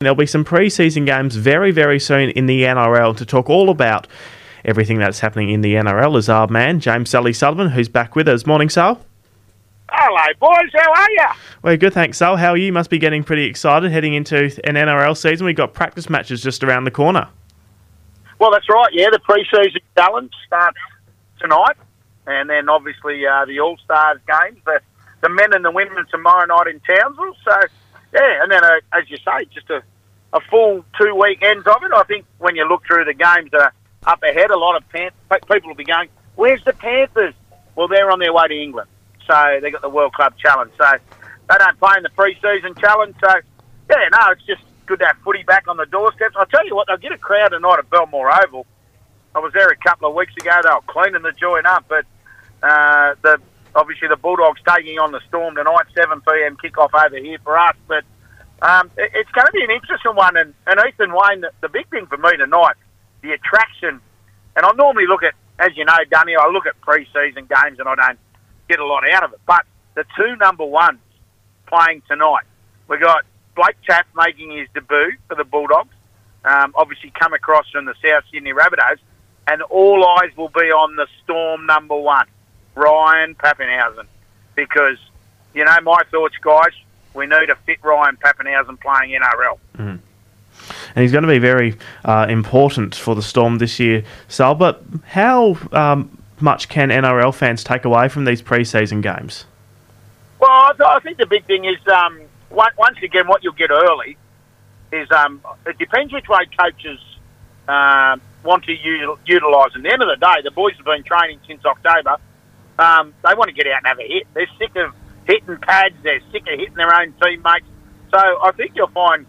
There'll be some pre-season games very, very soon in the NRL to talk all about everything that's happening in the NRL is our man, James Sully Sullivan, who's back with us. Morning, Sal. Hello, boys. How are you? Well, good, thanks, Sal. How are you? Must be getting pretty excited heading into an NRL season. We've got practice matches just around the corner. Well, that's right. Yeah, the pre-season challenge starts tonight, and then obviously uh, the All Stars games, the, the men and the women tomorrow night in Townsville. So yeah, and then uh, as you say, just a, a full two weekends of it. I think when you look through the games that are up ahead, a lot of Pan- people will be going, "Where's the Panthers?" Well, they're on their way to England, so they got the World Club Challenge. So they don't play in the pre-season challenge. So yeah, no, it's just good to have footy back on the doorsteps. I tell you what, they'll get a crowd tonight at Belmore Oval. I was there a couple of weeks ago. They were cleaning the joint up, but uh, the obviously the Bulldogs taking on the Storm tonight, 7 p.m. kickoff over here for us. But um, it, it's going to be an interesting one. And, and Ethan Wayne, the, the, big thing for me tonight, the attraction. And I normally look at, as you know, Dunny, I look at pre-season games and I don't get a lot out of it. But the two number ones playing tonight, we got Blake Taaffe making his debut for the Bulldogs. Um, obviously, come across from the South Sydney Rabbitohs, and all eyes will be on the Storm number one. Ryan Papenhuyzen because, you know, my thoughts, guys, we need a fit Ryan Papenhuyzen playing NRL. Mm. And he's going to be very uh, important for the Storm this year, Sal. But how um, much can NRL fans take away from these pre-season games? Well, I, th- I think the big thing is um, once again what you'll get early is um, it depends which way coaches uh, want to utilise. At the end of the day, the boys have been training since October um, they want to get out and have a hit. They're sick of hitting pads. They're sick of hitting their own teammates. So I think you'll find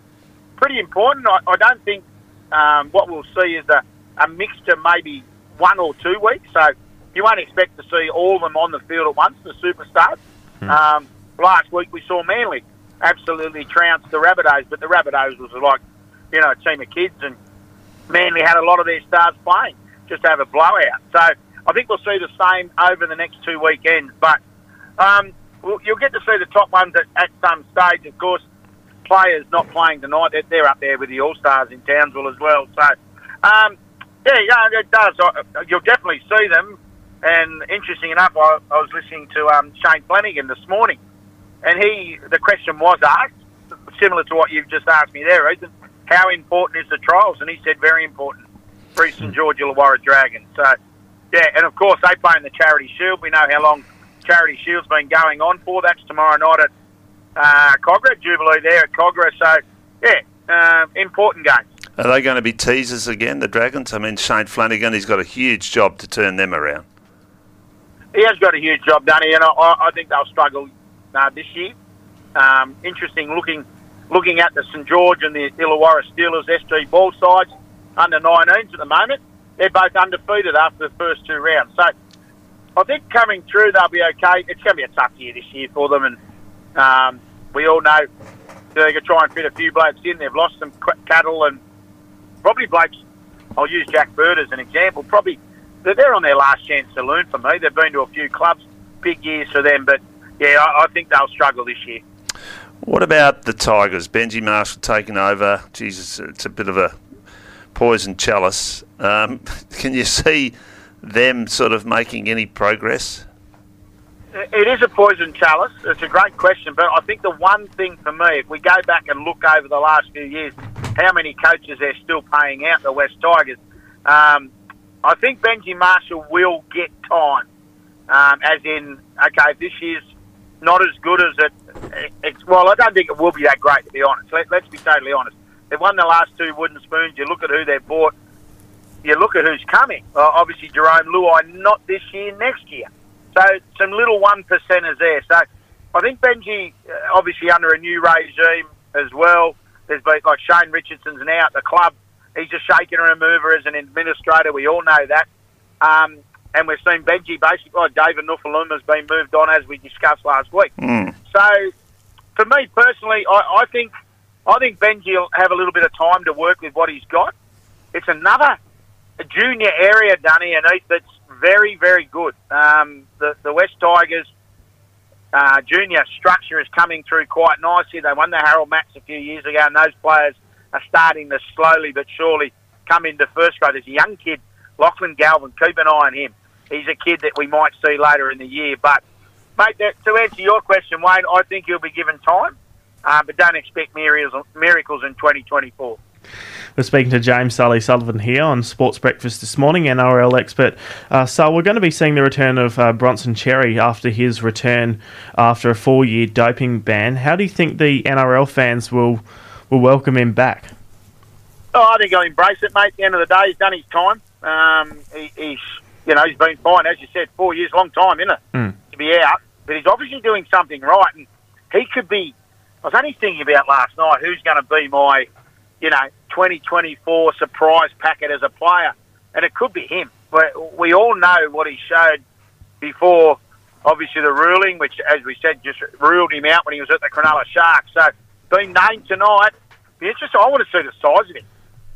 pretty important. I, I don't think um, what we'll see is a, a mixture, maybe one or two weeks. So you won't expect to see all of them on the field at once, the superstars. Hmm. Um, last week we saw Manly absolutely trounce the Rabbitohs, but the Rabbitohs was like, you know, a team of kids, and Manly had a lot of their stars playing just to have a blowout. So I think we'll see the same over the next two weekends. But um, you'll get to see the top ones at, at some stage. Of course, players not playing tonight, they're, up there with the All Stars in Townsville as well. So, um, yeah, yeah, it does. You'll definitely see them. And interesting enough, I, I was listening to um, Shane Flanagan this morning, and he the question was asked, similar to what you've just asked me there, Ethan. How important is the trials? And he said very important for St George Illawarra Dragons. So yeah, and of course they play in the Charity Shield. We know how long Charity Shield's been going on for. That's tomorrow night at uh, Kogarah Jubilee there at Kogarah. So yeah, uh, important game. Are they going to be teasers again, the Dragons? I mean, Shane Flanagan, he's got a huge job to turn them around. He has got a huge job, Danny, and I, I think they'll struggle uh, this year. Um, interesting looking looking at the St George and the Illawarra Steelers SG ball sides under 19s at the moment they're both undefeated after the first two rounds. So I think coming through, they'll be okay. It's going to be a tough year this year for them, and um, we all know they're going to try and fit a few blokes in. They've lost some cattle, and probably blokes. I'll use Jack Bird as an example. Probably they're on their last chance to learn for me. They've been to a few clubs, big years for them, but yeah, I, I think they'll struggle this year. What about the Tigers? Benji Marshall taking over. Jesus, it's a bit of a poison chalice. Um, can you see them sort of making any progress? It is a poison chalice. It's a great question, but I think the one thing for me, if we go back and look over the last few years, how many coaches they're still paying out the West Tigers. Um, I think Benji Marshall will get time, um, as in, okay, this year's not as good as it. It's well, I don't think it will be that great to be honest. Let, let's be totally honest. They've won the last two wooden spoons. You look at who they've bought. You look at who's coming. Uh, obviously, Jarome Luai, not this year, next year. So some little one percenters there. So I think Benji, uh, obviously under a new regime as well. There's been like Shane Richardson's now at the club. He's a shaker and a mover as an administrator. We all know that. Um, and we've seen Benji basically, like David Nofoaluma has been moved on as we discussed last week. Mm. So for me personally, I, I think I think Benji will have a little bit of time to work with what he's got. It's another junior area, Dunny, and that's very, very good. Um, the, the West Tigers uh, junior structure is coming through quite nicely. They won the Harold Matts a few years ago, and those players are starting to slowly but surely come into first grade. There's a young kid, Lachlan Galvin. Keep an eye on him. He's a kid that we might see later in the year. But, mate, to answer your question, Wayne, I think he'll be given time, uh, but don't expect miracles, miracles in 2024. We're speaking to James Sully Sullivan here on Sports Breakfast this morning, NRL expert. Uh, so we're going to be seeing the return of uh, Bronson Xerri after his return after a four-year doping ban. How do you think the NRL fans will will welcome him back? Oh, I think he'll embrace it, mate. At the end of the day, he's done his time. Um, he, he's, you know, he's been fine, as you said, four years, long time, isn't it, mm. to be out. But he's obviously doing something right, and he could be. I was only thinking about last night who's going to be my, you know, 2024 surprise packet as a player, and it could be him. We all know what he showed before, obviously the ruling, which, as we said, just ruled him out when he was at the Cronulla Sharks. So being named tonight, be interesting. I want to see the size of him.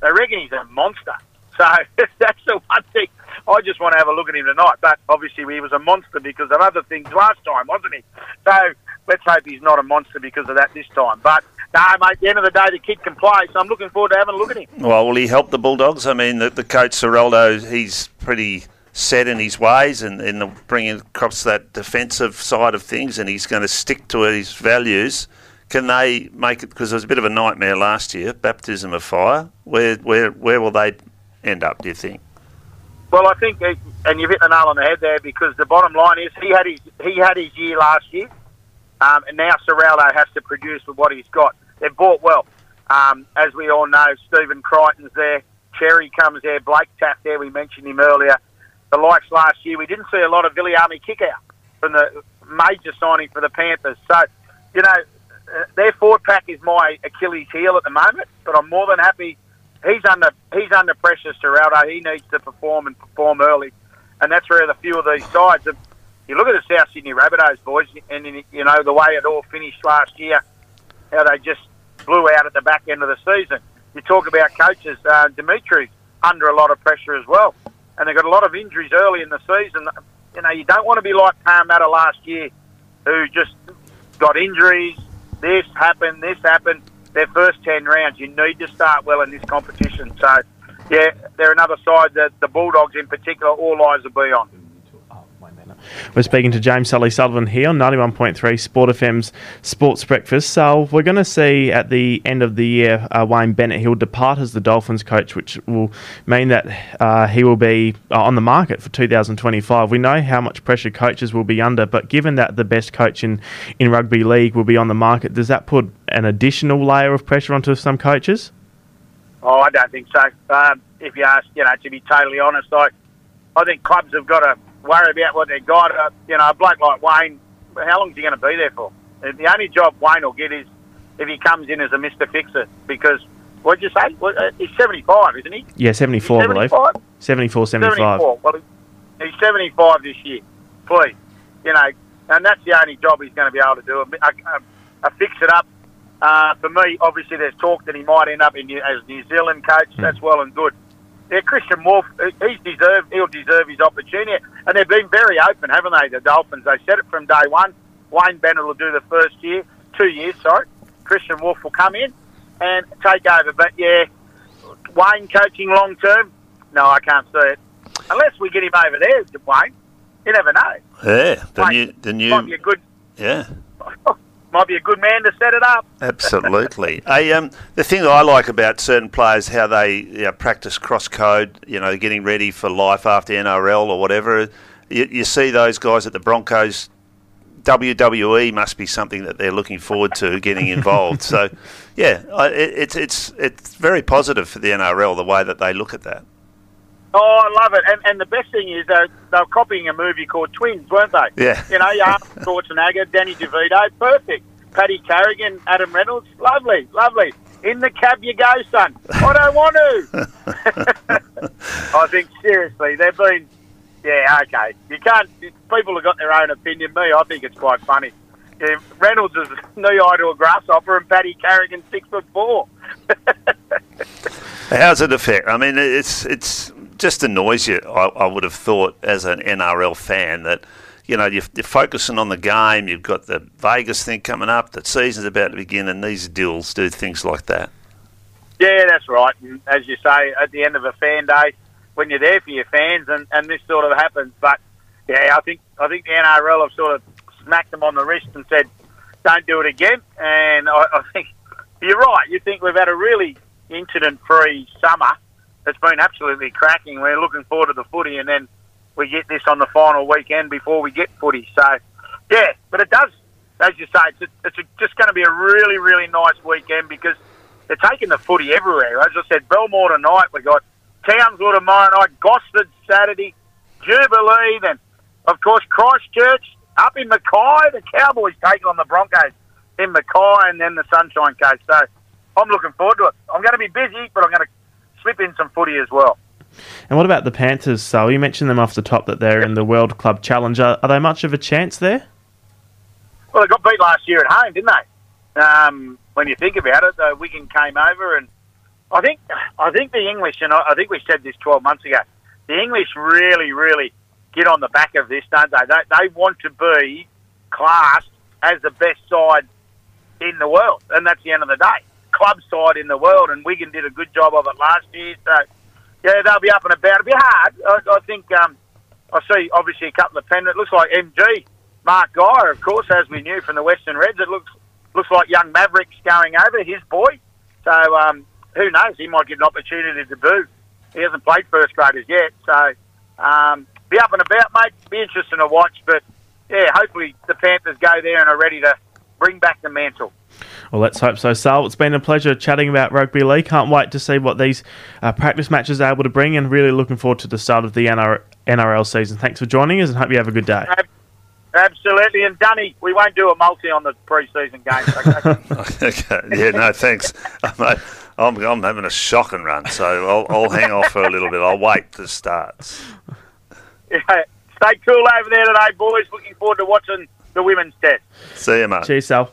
They reckon he's a monster. So that's the one thing. I just want to have a look at him tonight. But obviously, he was a monster because of other things last time, wasn't he? So let's hope he's not a monster because of that this time. But no, mate, at the end of the day, the kid can play, so I'm looking forward to having a look at him. Well, will he help the Bulldogs? I mean, the, the coach, Ciraldo, he's pretty set in his ways and, and bringing across that defensive side of things, and he's going to stick to his values. Can they make it? Because it was a bit of a nightmare last year, baptism of fire. Where, where, where will they end up? Do you think? Well, I think, and you've hit the nail on the head there, because the bottom line is he had his he had his year last year, um, and now Ciraldo has to produce with what he's got. They've bought well. Um, as we all know, Stephen Crichton's there, Xerri comes there, Blake Taaffe there, we mentioned him earlier. The likes last year, we didn't see a lot of Viliame Kikau from the major signing for the Panthers. So, you know, uh, their forward pack is my Achilles heel at the moment, but I'm more than happy. He's under he's under pressure, Ciraldo. He needs to perform and perform early, and that's where the few of these sides. You look at the South Sydney Rabbitohs boys, and you know the way it all finished last year, how they just blew out at the back end of the season. You talk about coaches, uh, Dimitri under a lot of pressure as well, and they got a lot of injuries early in the season. You know, you don't want to be like Parramatta last year, who just got injuries. This happened, this happened. Their first ten rounds, you need to start well in this competition. So, yeah, they're another side that the Bulldogs, in particular, all eyes will be on. We're speaking to James Sully Sullivan here on 91.3 Sport FM's Sports Breakfast. So we're going to see at the end of the year uh, Wayne Bennett. He'll depart as the Dolphins coach, which will mean that uh, he will be uh, on the market for 2025. We know how much pressure coaches will be under, but given that the best coach in, in rugby league will be on the market, does that put an additional layer of pressure onto some coaches? Oh, I don't think so. Um, if you ask, you know, to be totally honest, I, I think clubs have got to worry about what they've got. Uh, you know, a bloke like Wayne, how long is he going to be there for? The only job Wayne will get is if he comes in as a Mr. Fixer because, what'd you say? Well, uh, he's 75, isn't he? Yeah, 74, he's 75? I believe. 74, 75. 74. Well, he's 75 this year. Please. You know, and that's the only job he's going to be able to do. A, a, a fix it up. Uh, for me, obviously, there's talk that he might end up in, as New Zealand coach. Mm. That's well and good yeah, Kristian Woolf, he's deserved, he'll deserve his opportunity. And they've been very open, haven't they, the Dolphins? They said it from day one. Wayne Bennett will do the first year, two years, sorry. Kristian Woolf will come in and take over. But yeah, Wayne coaching long term, no, I can't see it. Unless we get him over there, Wayne. You never know. Yeah, the Wayne, new, the new, might be a good. Yeah. might be a good man to set it up. Absolutely. hey, um, the thing that I like about certain players, how they you know, practice cross code, you know, getting ready for life after NRL or whatever. You, you see those guys at the Broncos. WWE must be something that they're looking forward to getting involved. so, yeah, it, it's it's it's very positive for the NRL the way that they look at that. Oh, I love it. And, and the best thing is they're, they're copying a movie called Twins, weren't they? Yeah. You know, yeah, Schwarzenegger, Danny DeVito, perfect. Paddy Carrigan, Adam Reynolds, lovely, lovely. In the cab you go, son. I don't want to. I think, seriously, they've been, yeah, okay. You can't, people have got their own opinion. Me, I think it's quite funny. Yeah, Reynolds is knee high to a grasshopper and Paddy Carrigan six foot four. How's it affect? I mean, it's it's just annoys you. I, I, would have thought as an NRL fan that you know you're, you're, focusing on the game. You've got the Vegas thing coming up. The season's about to begin, and these deals do things like that. Yeah, that's right. And as you say, at the end of a fan day, when you're there for your fans, and, and this sort of happens. But yeah, I think I think the NRL have sort of smacked them on the wrist and said, "Don't do it again." And I, I think you're right. You think we've had a really incident-free summer. It's been absolutely cracking. We're looking forward to the footy, and then we get this on the final weekend before we get footy. So yeah, but it does, as you say, it's, a, it's a, just going to be a really really nice weekend because they're taking the footy everywhere. As I said, Belmore tonight, we've got Townsville tomorrow night, Gosford Saturday, Jubilee, then of course Christchurch up in Mackay. The Cowboys taking on the Broncos in Mackay, and then the Sunshine Coast. So I'm looking forward to it. I'm going to be busy, but I'm going to slip in some footy as well. And what about the Panthers, So You mentioned them off the top that they're in the World Club Challenge. Are, are they much of a chance there? Well, they got beat last year at home, didn't they? Um, when you think about it, the Wigan came over, and I think I think the English, and I, I think we said this 12 months ago, the English really, really get on the back of this, don't they? They, they want to be classed as the best side in the world, and that's the end of the day. Club side in the world, and Wigan did a good job of it last year. So, yeah, they'll be up and about. It'll be hard. I, I think um, I see obviously a couple of pennant. It looks like MG Mark Geyer, of course, as we knew from the Western Reds. It looks looks like young Mavrik's going over his boy. So um, who knows? He might get an opportunity to boo. He hasn't played first graders yet, so um, be up and about, mate. Be interesting to watch, but yeah, hopefully the Panthers go there and are ready to bring back the mantle. Well, let's hope so, Sal. It's been a pleasure chatting about rugby league. Can't wait to see what these uh, practice matches are able to bring, and really looking forward to the start of the NRL season. Thanks for joining us, and hope you have a good day. Absolutely, and Danny, we won't do a multi on the pre-season games. Okay. okay. Yeah. No. Thanks, mate. I'm, I'm having a shocking run, so I'll, I'll hang off for a little bit. I'll wait to start. Yeah. Stay cool over there today, boys. Looking forward to watching the women's test. See you, mate. Cheers, Sal.